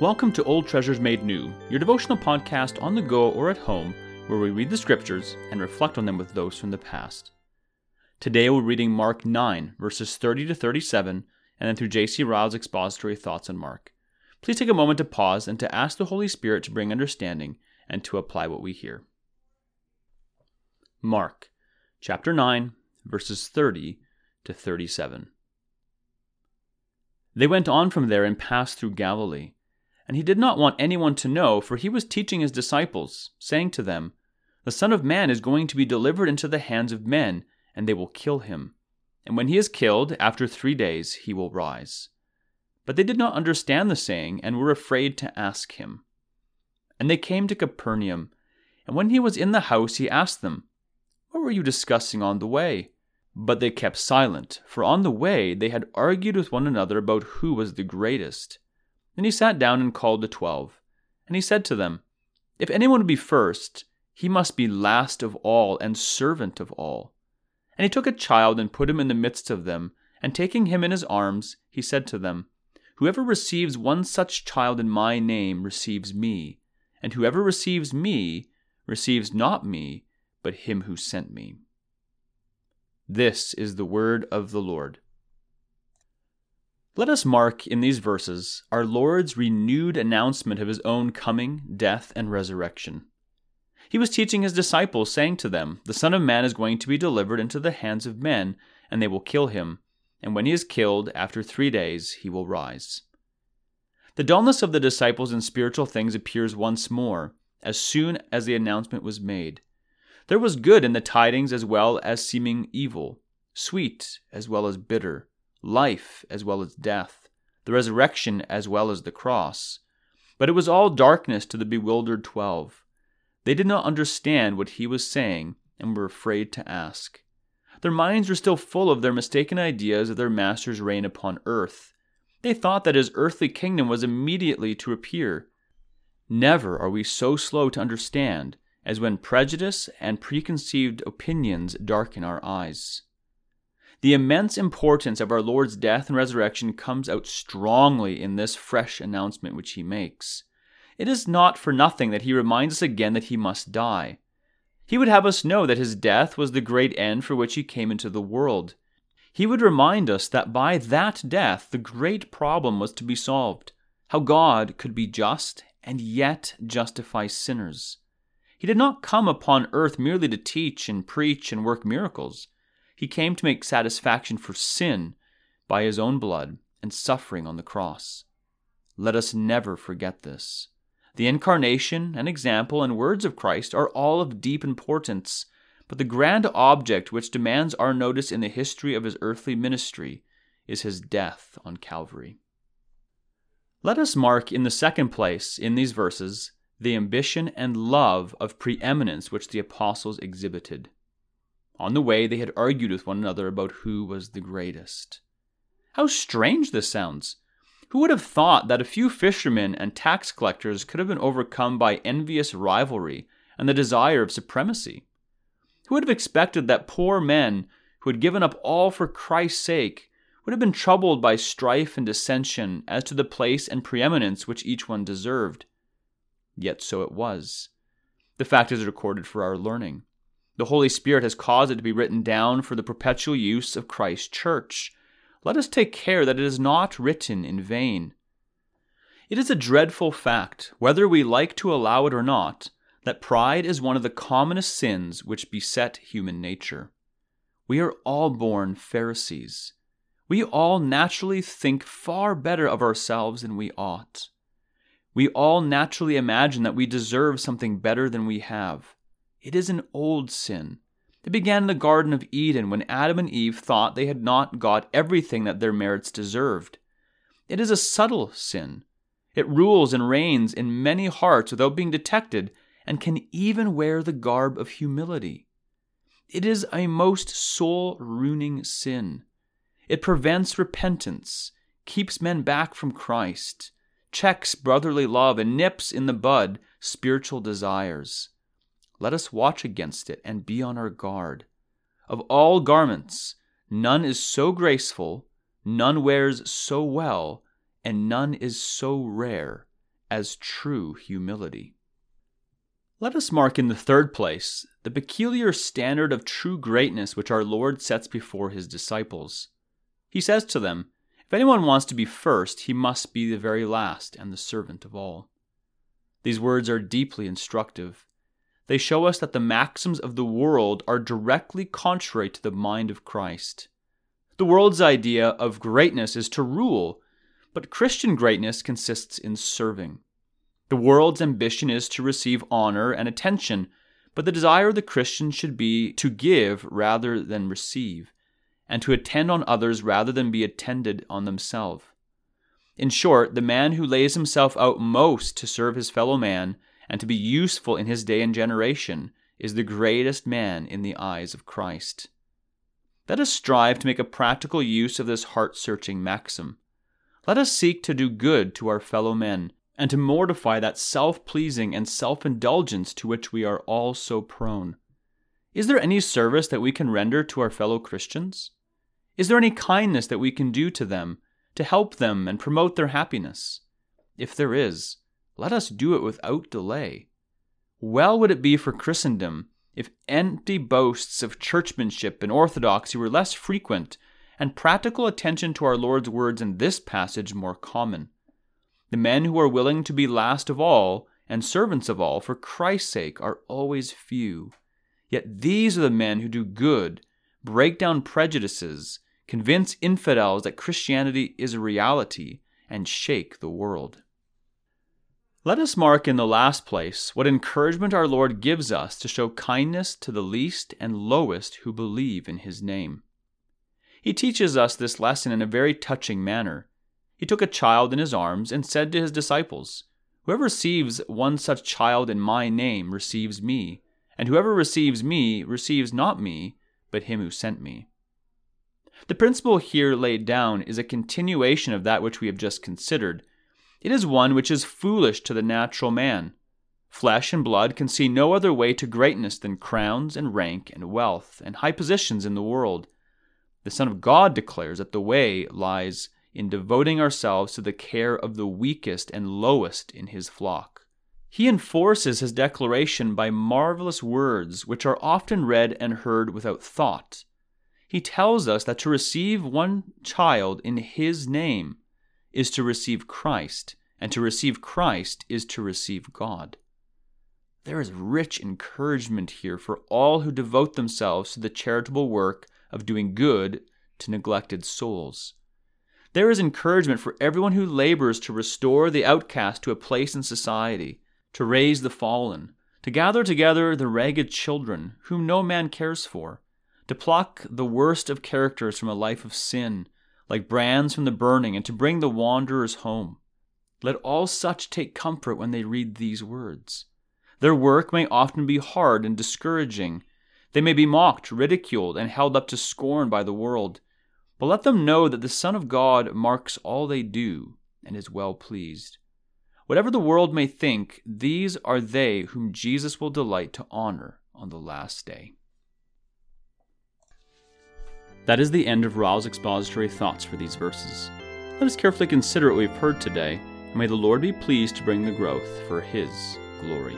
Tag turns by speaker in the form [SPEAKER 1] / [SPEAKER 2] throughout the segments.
[SPEAKER 1] Welcome to Old Treasures Made New, your devotional podcast on the go or at home, where we read the scriptures and reflect on them with those from the past. Today we're reading Mark 9, verses 30 to 37, and then through J.C. Ryle's expository thoughts on Mark. Please take a moment to pause and to ask the Holy Spirit to bring understanding and to apply what we hear. Mark chapter 9, verses 30 to 37. They went on from there and passed through Galilee. And he did not want anyone to know, for he was teaching his disciples, saying to them, The Son of Man is going to be delivered into the hands of men, and they will kill him. And when he is killed, after three days he will rise. But they did not understand the saying, and were afraid to ask him. And they came to Capernaum. And when he was in the house, he asked them, What were you discussing on the way? But they kept silent, for on the way they had argued with one another about who was the greatest. Then he sat down and called the twelve. And he said to them, If anyone would be first, he must be last of all and servant of all. And he took a child and put him in the midst of them, and taking him in his arms, he said to them, Whoever receives one such child in my name receives me, and whoever receives me receives not me, but him who sent me. This is the word of the Lord. Let us mark in these verses our Lord's renewed announcement of his own coming, death, and resurrection. He was teaching his disciples, saying to them, The Son of Man is going to be delivered into the hands of men, and they will kill him, and when he is killed, after three days he will rise. The dullness of the disciples in spiritual things appears once more, as soon as the announcement was made. There was good in the tidings as well as seeming evil, sweet as well as bitter life as well as death, the resurrection as well as the cross. But it was all darkness to the bewildered twelve. They did not understand what he was saying and were afraid to ask. Their minds were still full of their mistaken ideas of their master's reign upon earth. They thought that his earthly kingdom was immediately to appear. Never are we so slow to understand as when prejudice and preconceived opinions darken our eyes. The immense importance of our Lord's death and resurrection comes out strongly in this fresh announcement which he makes. It is not for nothing that he reminds us again that he must die. He would have us know that his death was the great end for which he came into the world. He would remind us that by that death the great problem was to be solved how God could be just and yet justify sinners. He did not come upon earth merely to teach and preach and work miracles. He came to make satisfaction for sin by his own blood and suffering on the cross. Let us never forget this. The incarnation and example and words of Christ are all of deep importance, but the grand object which demands our notice in the history of his earthly ministry is his death on Calvary. Let us mark in the second place in these verses the ambition and love of preeminence which the apostles exhibited. On the way, they had argued with one another about who was the greatest. How strange this sounds! Who would have thought that a few fishermen and tax collectors could have been overcome by envious rivalry and the desire of supremacy? Who would have expected that poor men who had given up all for Christ's sake would have been troubled by strife and dissension as to the place and preeminence which each one deserved? Yet so it was. The fact is recorded for our learning. The Holy Spirit has caused it to be written down for the perpetual use of Christ's church. Let us take care that it is not written in vain. It is a dreadful fact, whether we like to allow it or not, that pride is one of the commonest sins which beset human nature. We are all born Pharisees. We all naturally think far better of ourselves than we ought. We all naturally imagine that we deserve something better than we have. It is an old sin. It began in the Garden of Eden when Adam and Eve thought they had not got everything that their merits deserved. It is a subtle sin. It rules and reigns in many hearts without being detected and can even wear the garb of humility. It is a most soul ruining sin. It prevents repentance, keeps men back from Christ, checks brotherly love, and nips in the bud spiritual desires. Let us watch against it and be on our guard. Of all garments, none is so graceful, none wears so well, and none is so rare as true humility. Let us mark in the third place the peculiar standard of true greatness which our Lord sets before his disciples. He says to them, If anyone wants to be first, he must be the very last and the servant of all. These words are deeply instructive. They show us that the maxims of the world are directly contrary to the mind of Christ. The world's idea of greatness is to rule, but Christian greatness consists in serving. The world's ambition is to receive honor and attention, but the desire of the Christian should be to give rather than receive, and to attend on others rather than be attended on themselves. In short, the man who lays himself out most to serve his fellow man and to be useful in his day and generation is the greatest man in the eyes of Christ. Let us strive to make a practical use of this heart searching maxim. Let us seek to do good to our fellow men and to mortify that self pleasing and self indulgence to which we are all so prone. Is there any service that we can render to our fellow Christians? Is there any kindness that we can do to them to help them and promote their happiness? If there is, let us do it without delay. Well would it be for Christendom if empty boasts of churchmanship and orthodoxy were less frequent and practical attention to our Lord's words in this passage more common. The men who are willing to be last of all and servants of all for Christ's sake are always few. Yet these are the men who do good, break down prejudices, convince infidels that Christianity is a reality, and shake the world. Let us mark in the last place what encouragement our Lord gives us to show kindness to the least and lowest who believe in his name. He teaches us this lesson in a very touching manner he took a child in his arms and said to his disciples, Whoever receives one such child in my name receives me, and whoever receives me receives not me, but him who sent me. The principle here laid down is a continuation of that which we have just considered. It is one which is foolish to the natural man. Flesh and blood can see no other way to greatness than crowns and rank and wealth and high positions in the world. The Son of God declares that the way lies in devoting ourselves to the care of the weakest and lowest in his flock. He enforces his declaration by marvelous words, which are often read and heard without thought. He tells us that to receive one child in his name is to receive Christ, and to receive Christ is to receive God. There is rich encouragement here for all who devote themselves to the charitable work of doing good to neglected souls. There is encouragement for everyone who labors to restore the outcast to a place in society, to raise the fallen, to gather together the ragged children whom no man cares for, to pluck the worst of characters from a life of sin, like brands from the burning, and to bring the wanderers home. Let all such take comfort when they read these words. Their work may often be hard and discouraging. They may be mocked, ridiculed, and held up to scorn by the world. But let them know that the Son of God marks all they do and is well pleased. Whatever the world may think, these are they whom Jesus will delight to honor on the last day. That is the end of Ryle's expository thoughts for these verses. Let us carefully consider what we've heard today, and may the Lord be pleased to bring the growth for His glory.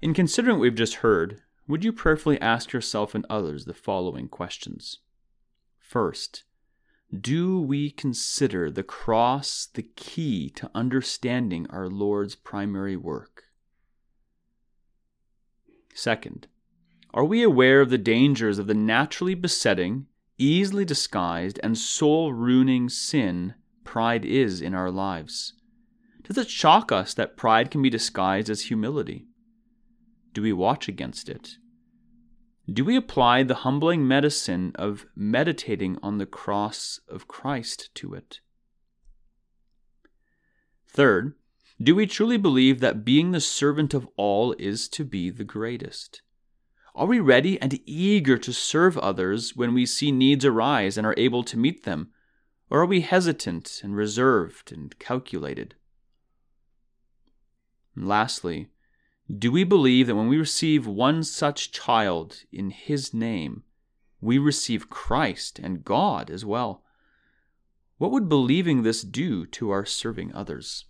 [SPEAKER 1] In considering what we've just heard, would you prayerfully ask yourself and others the following questions? First, do we consider the cross the key to understanding our Lord's primary work? Second, are we aware of the dangers of the naturally besetting, easily disguised, and soul ruining sin pride is in our lives? Does it shock us that pride can be disguised as humility? Do we watch against it? Do we apply the humbling medicine of meditating on the cross of Christ to it? Third, do we truly believe that being the servant of all is to be the greatest? Are we ready and eager to serve others when we see needs arise and are able to meet them? Or are we hesitant and reserved and calculated? And lastly, do we believe that when we receive one such child in His name, we receive Christ and God as well? What would believing this do to our serving others?